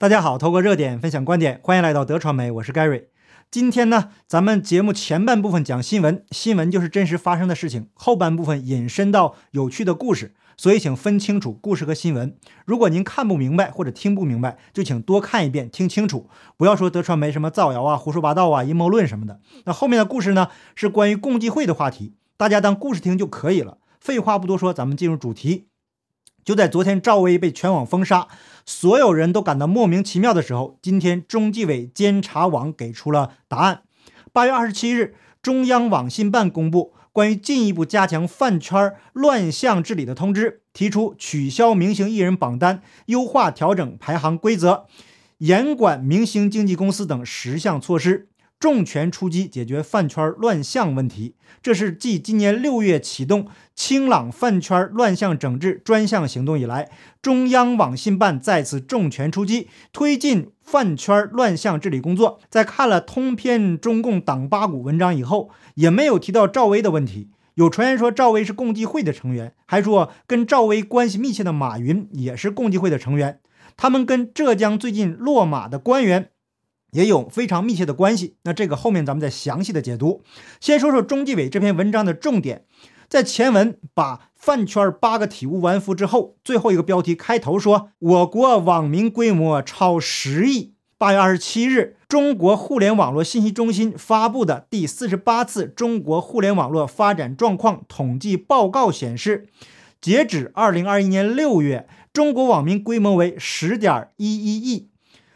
大家好，透过热点分享观点，欢迎来到德传媒，我是 Gary。今天呢，咱们节目前半部分讲新闻，新闻就是真实发生的事情；后半部分引申到有趣的故事，所以请分清楚故事和新闻。如果您看不明白或者听不明白，就请多看一遍，听清楚，不要说德传媒什么造谣啊、胡说八道啊、阴谋论什么的。那后面的故事呢，是关于共济会的话题，大家当故事听就可以了。废话不多说，咱们进入主题。就在昨天，赵薇被全网封杀，所有人都感到莫名其妙的时候，今天中纪委监察网给出了答案。八月二十七日，中央网信办公布关于进一步加强饭圈乱象治理的通知，提出取消明星艺人榜单、优化调整排行规则、严管明星经纪公司等十项措施。重拳出击，解决饭圈乱象问题。这是继今年六月启动清朗饭圈乱象整治专项行动以来，中央网信办再次重拳出击，推进饭圈乱象治理工作。在看了通篇中共党八股文章以后，也没有提到赵薇的问题。有传言说赵薇是共济会的成员，还说跟赵薇关系密切的马云也是共济会的成员。他们跟浙江最近落马的官员。也有非常密切的关系。那这个后面咱们再详细的解读。先说说中纪委这篇文章的重点，在前文把饭圈八个体无完肤之后，最后一个标题开头说我国网民规模超十亿。八月二十七日，中国互联网络信息中心发布的第四十八次中国互联网络发展状况统计报告显示，截止二零二一年六月，中国网民规模为十点一一亿。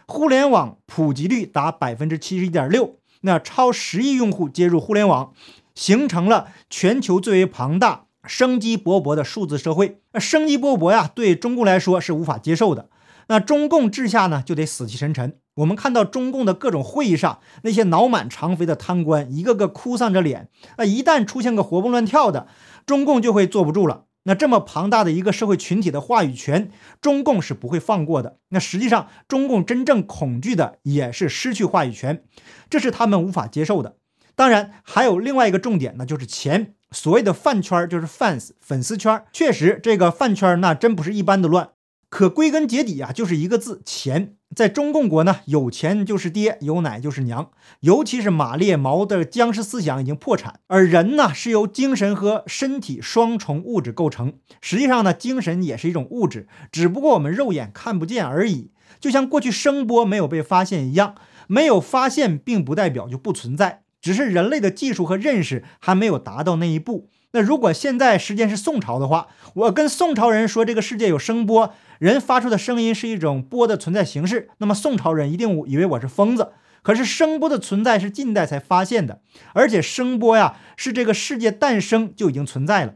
互联网普及率达百分之七十一点六，那超十亿用户接入互联网，形成了全球最为庞大、生机勃勃的数字社会。那生机勃勃呀，对中共来说是无法接受的。那中共治下呢，就得死气沉沉。我们看到中共的各种会议上，那些脑满肠肥的贪官，一个个哭丧着脸。那一旦出现个活蹦乱跳的，中共就会坐不住了。那这么庞大的一个社会群体的话语权，中共是不会放过的。那实际上，中共真正恐惧的也是失去话语权，这是他们无法接受的。当然，还有另外一个重点，那就是钱。所谓的饭圈就是 fans 粉丝圈，确实这个饭圈那真不是一般的乱。可归根结底啊，就是一个字：钱。在中共国呢，有钱就是爹，有奶就是娘。尤其是马列毛的僵尸思想已经破产，而人呢是由精神和身体双重物质构成。实际上呢，精神也是一种物质，只不过我们肉眼看不见而已。就像过去声波没有被发现一样，没有发现并不代表就不存在，只是人类的技术和认识还没有达到那一步。那如果现在时间是宋朝的话，我跟宋朝人说这个世界有声波，人发出的声音是一种波的存在形式，那么宋朝人一定以为我是疯子。可是声波的存在是近代才发现的，而且声波呀是这个世界诞生就已经存在了。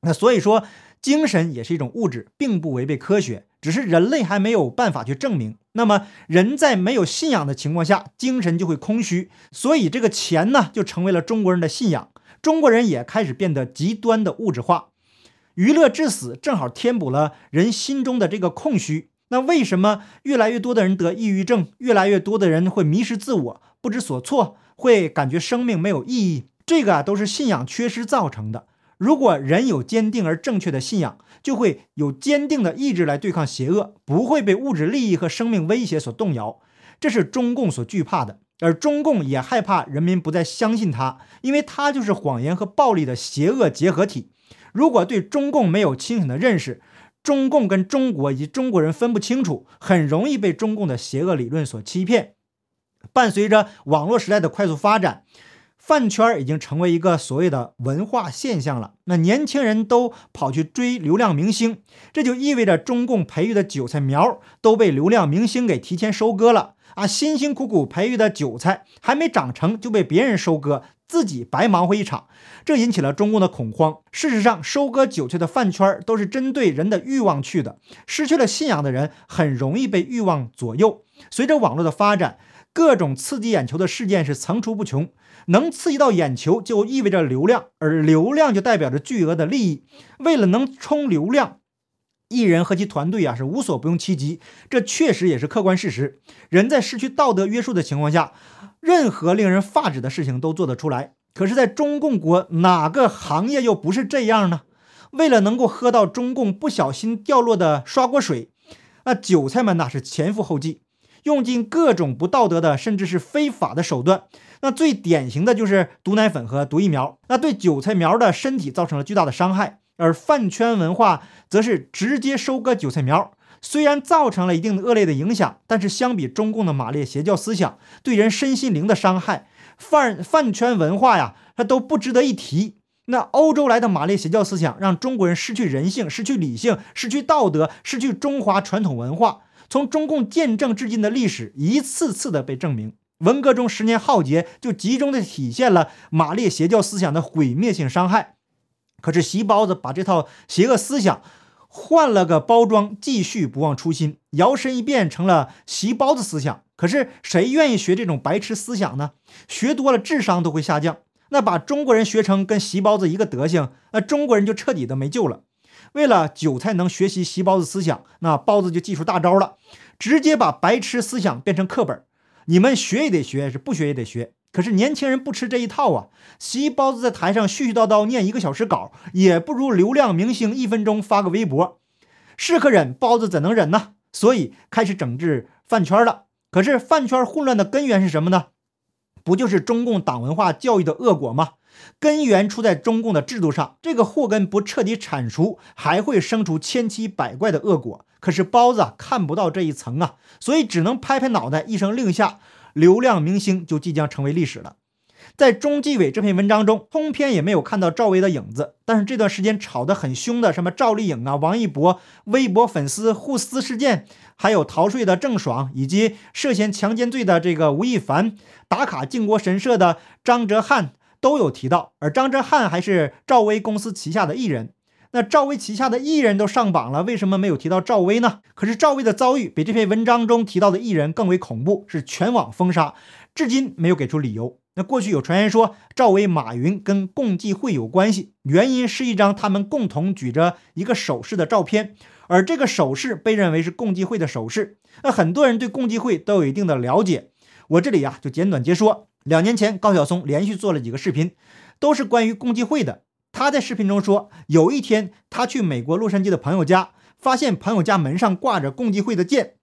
那所以说，精神也是一种物质，并不违背科学，只是人类还没有办法去证明。那么人在没有信仰的情况下，精神就会空虚，所以这个钱呢就成为了中国人的信仰。中国人也开始变得极端的物质化，娱乐至死正好填补了人心中的这个空虚。那为什么越来越多的人得抑郁症，越来越多的人会迷失自我、不知所措，会感觉生命没有意义？这个啊都是信仰缺失造成的。如果人有坚定而正确的信仰，就会有坚定的意志来对抗邪恶，不会被物质利益和生命威胁所动摇。这是中共所惧怕的。而中共也害怕人民不再相信他，因为他就是谎言和暴力的邪恶结合体。如果对中共没有清醒的认识，中共跟中国以及中国人分不清楚，很容易被中共的邪恶理论所欺骗。伴随着网络时代的快速发展，饭圈已经成为一个所谓的文化现象了。那年轻人都跑去追流量明星，这就意味着中共培育的韭菜苗都被流量明星给提前收割了。啊，辛辛苦苦培育的韭菜还没长成就被别人收割，自己白忙活一场，这引起了中共的恐慌。事实上，收割韭菜的饭圈都是针对人的欲望去的，失去了信仰的人很容易被欲望左右。随着网络的发展，各种刺激眼球的事件是层出不穷，能刺激到眼球就意味着流量，而流量就代表着巨额的利益。为了能冲流量。艺人和其团队啊是无所不用其极，这确实也是客观事实。人在失去道德约束的情况下，任何令人发指的事情都做得出来。可是，在中共国哪个行业又不是这样呢？为了能够喝到中共不小心掉落的刷锅水，那韭菜们那是前赴后继。用尽各种不道德的甚至是非法的手段。那最典型的就是毒奶粉和毒疫苗，那对韭菜苗的身体造成了巨大的伤害。而饭圈文化则是直接收割韭菜苗，虽然造成了一定的恶劣的影响，但是相比中共的马列邪教思想对人身心灵的伤害，饭饭圈文化呀，它都不值得一提。那欧洲来的马列邪教思想让中国人失去人性、失去理性、失去道德、失去中华传统文化。从中共建政至今的历史一次次的被证明，文革中十年浩劫就集中的体现了马列邪教思想的毁灭性伤害。可是席包子把这套邪恶思想换了个包装，继续不忘初心，摇身一变成了席包子思想。可是谁愿意学这种白痴思想呢？学多了智商都会下降。那把中国人学成跟席包子一个德行，那中国人就彻底的没救了。为了韭菜能学习席包子思想，那包子就技出大招了，直接把白痴思想变成课本。你们学也得学，是不学也得学。可是年轻人不吃这一套啊！席包子在台上絮絮叨叨念一个小时稿，也不如流量明星一分钟发个微博。是可忍，包子怎能忍呢？所以开始整治饭圈了。可是饭圈混乱的根源是什么呢？不就是中共党文化教育的恶果吗？根源出在中共的制度上，这个祸根不彻底铲除，还会生出千奇百怪的恶果。可是包子看不到这一层啊，所以只能拍拍脑袋，一声令下。流量明星就即将成为历史了。在中纪委这篇文章中，通篇也没有看到赵薇的影子。但是这段时间吵得很凶的，什么赵丽颖啊、王一博、微博粉丝互撕事件，还有逃税的郑爽，以及涉嫌强奸罪的这个吴亦凡，打卡靖国神社的张哲瀚都有提到。而张哲瀚还是赵薇公司旗下的艺人。那赵薇旗下的艺人都上榜了，为什么没有提到赵薇呢？可是赵薇的遭遇比这篇文章中提到的艺人更为恐怖，是全网封杀，至今没有给出理由。那过去有传言说赵薇、马云跟共济会有关系，原因是一张他们共同举着一个手势的照片，而这个手势被认为是共济会的手势。那很多人对共济会都有一定的了解，我这里呀就简短截说。两年前，高晓松连续做了几个视频，都是关于共济会的。他在视频中说，有一天他去美国洛杉矶的朋友家，发现朋友家门上挂着共济会的剑，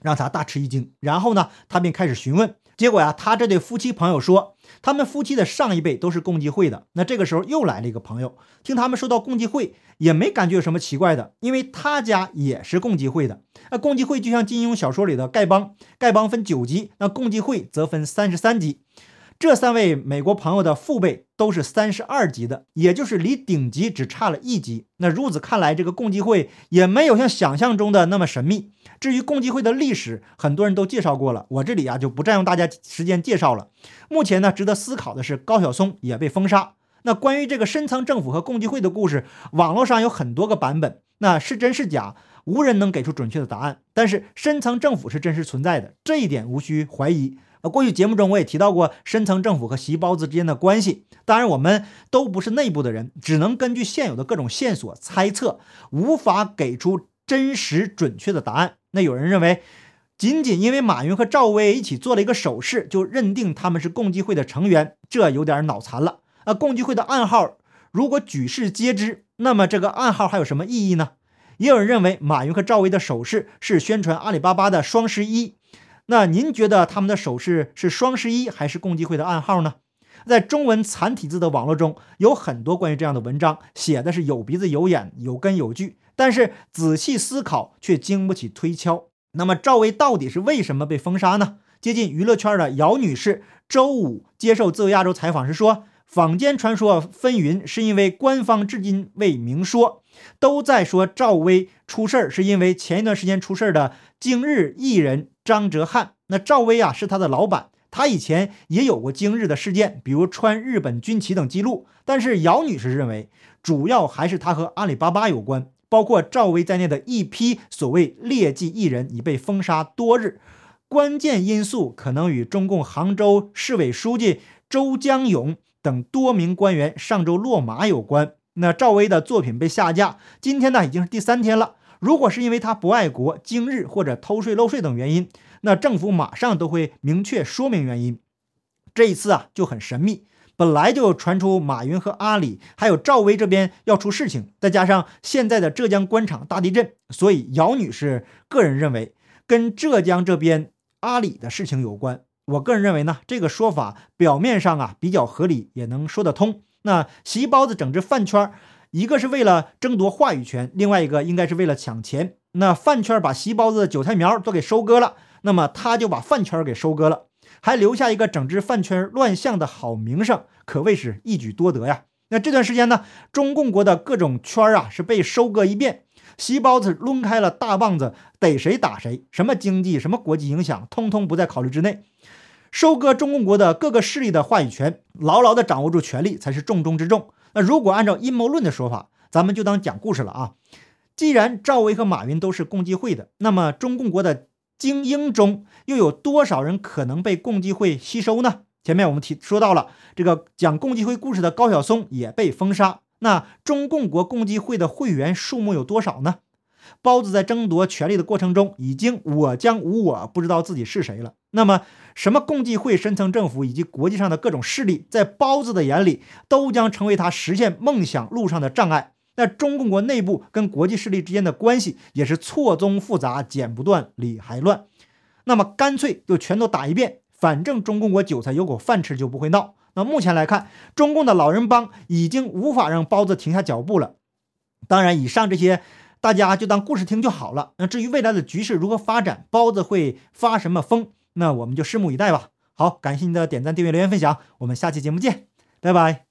让他大吃一惊。然后呢，他便开始询问。结果呀，他这对夫妻朋友说，他们夫妻的上一辈都是共济会的。那这个时候又来了一个朋友，听他们说到共济会，也没感觉有什么奇怪的，因为他家也是共济会的。那共济会就像金庸小说里的丐帮，丐帮分九级，那共济会则分三十三级。这三位美国朋友的父辈都是三十二级的，也就是离顶级只差了一级。那如此看来，这个共济会也没有像想象中的那么神秘。至于共济会的历史，很多人都介绍过了，我这里啊就不占用大家时间介绍了。目前呢，值得思考的是高晓松也被封杀。那关于这个深层政府和共济会的故事，网络上有很多个版本，那是真是假，无人能给出准确的答案。但是深层政府是真实存在的，这一点无需怀疑。呃，过去节目中我也提到过深层政府和席包子之间的关系。当然，我们都不是内部的人，只能根据现有的各种线索猜测，无法给出真实准确的答案。那有人认为，仅仅因为马云和赵薇一起做了一个手势，就认定他们是共济会的成员，这有点脑残了。啊，共济会的暗号如果举世皆知，那么这个暗号还有什么意义呢？也有人认为，马云和赵薇的手势是宣传阿里巴巴的双十一。那您觉得他们的手势是双十一还是共济会的暗号呢？在中文残体字的网络中有很多关于这样的文章，写的是有鼻子有眼、有根有据，但是仔细思考却经不起推敲。那么赵薇到底是为什么被封杀呢？接近娱乐圈的姚女士周五接受自由亚洲采访时说，坊间传说纷纭，是因为官方至今未明说，都在说赵薇出事儿是因为前一段时间出事儿的今日艺人。张哲瀚，那赵薇啊是他的老板，他以前也有过今日的事件，比如穿日本军旗等记录。但是姚女士认为，主要还是他和阿里巴巴有关，包括赵薇在内的一批所谓劣迹艺人已被封杀多日，关键因素可能与中共杭州市委书记周江勇等多名官员上周落马有关。那赵薇的作品被下架，今天呢已经是第三天了。如果是因为他不爱国、经日或者偷税漏税等原因，那政府马上都会明确说明原因。这一次啊就很神秘，本来就传出马云和阿里还有赵薇这边要出事情，再加上现在的浙江官场大地震，所以姚女士个人认为，跟浙江这边阿里的事情有关。我个人认为呢，这个说法表面上啊比较合理，也能说得通。那席包子整治饭圈，一个是为了争夺话语权，另外一个应该是为了抢钱。那饭圈把席包子的韭菜苗都给收割了，那么他就把饭圈给收割了，还留下一个整治饭圈乱象的好名声，可谓是一举多得呀。那这段时间呢，中共国的各种圈啊是被收割一遍，席包子抡开了大棒子，逮谁打谁，什么经济什么国际影响，通通不在考虑之内。收割中共国的各个势力的话语权，牢牢地掌握住权力才是重中之重。那如果按照阴谋论的说法，咱们就当讲故事了啊。既然赵薇和马云都是共济会的，那么中共国的精英中又有多少人可能被共济会吸收呢？前面我们提说到了，这个讲共济会故事的高晓松也被封杀。那中共国共济会的会员数目有多少呢？包子在争夺权力的过程中，已经我将无我，不知道自己是谁了。那么，什么共济会、深层政府以及国际上的各种势力，在包子的眼里，都将成为他实现梦想路上的障碍。那中共国内部跟国际势力之间的关系，也是错综复杂，剪不断，理还乱。那么，干脆就全都打一遍，反正中共国韭菜有口饭吃，就不会闹。那目前来看，中共的老人帮已经无法让包子停下脚步了。当然，以上这些。大家就当故事听就好了。那至于未来的局势如何发展，包子会发什么疯，那我们就拭目以待吧。好，感谢您的点赞、订阅、留言、分享，我们下期节目见，拜拜。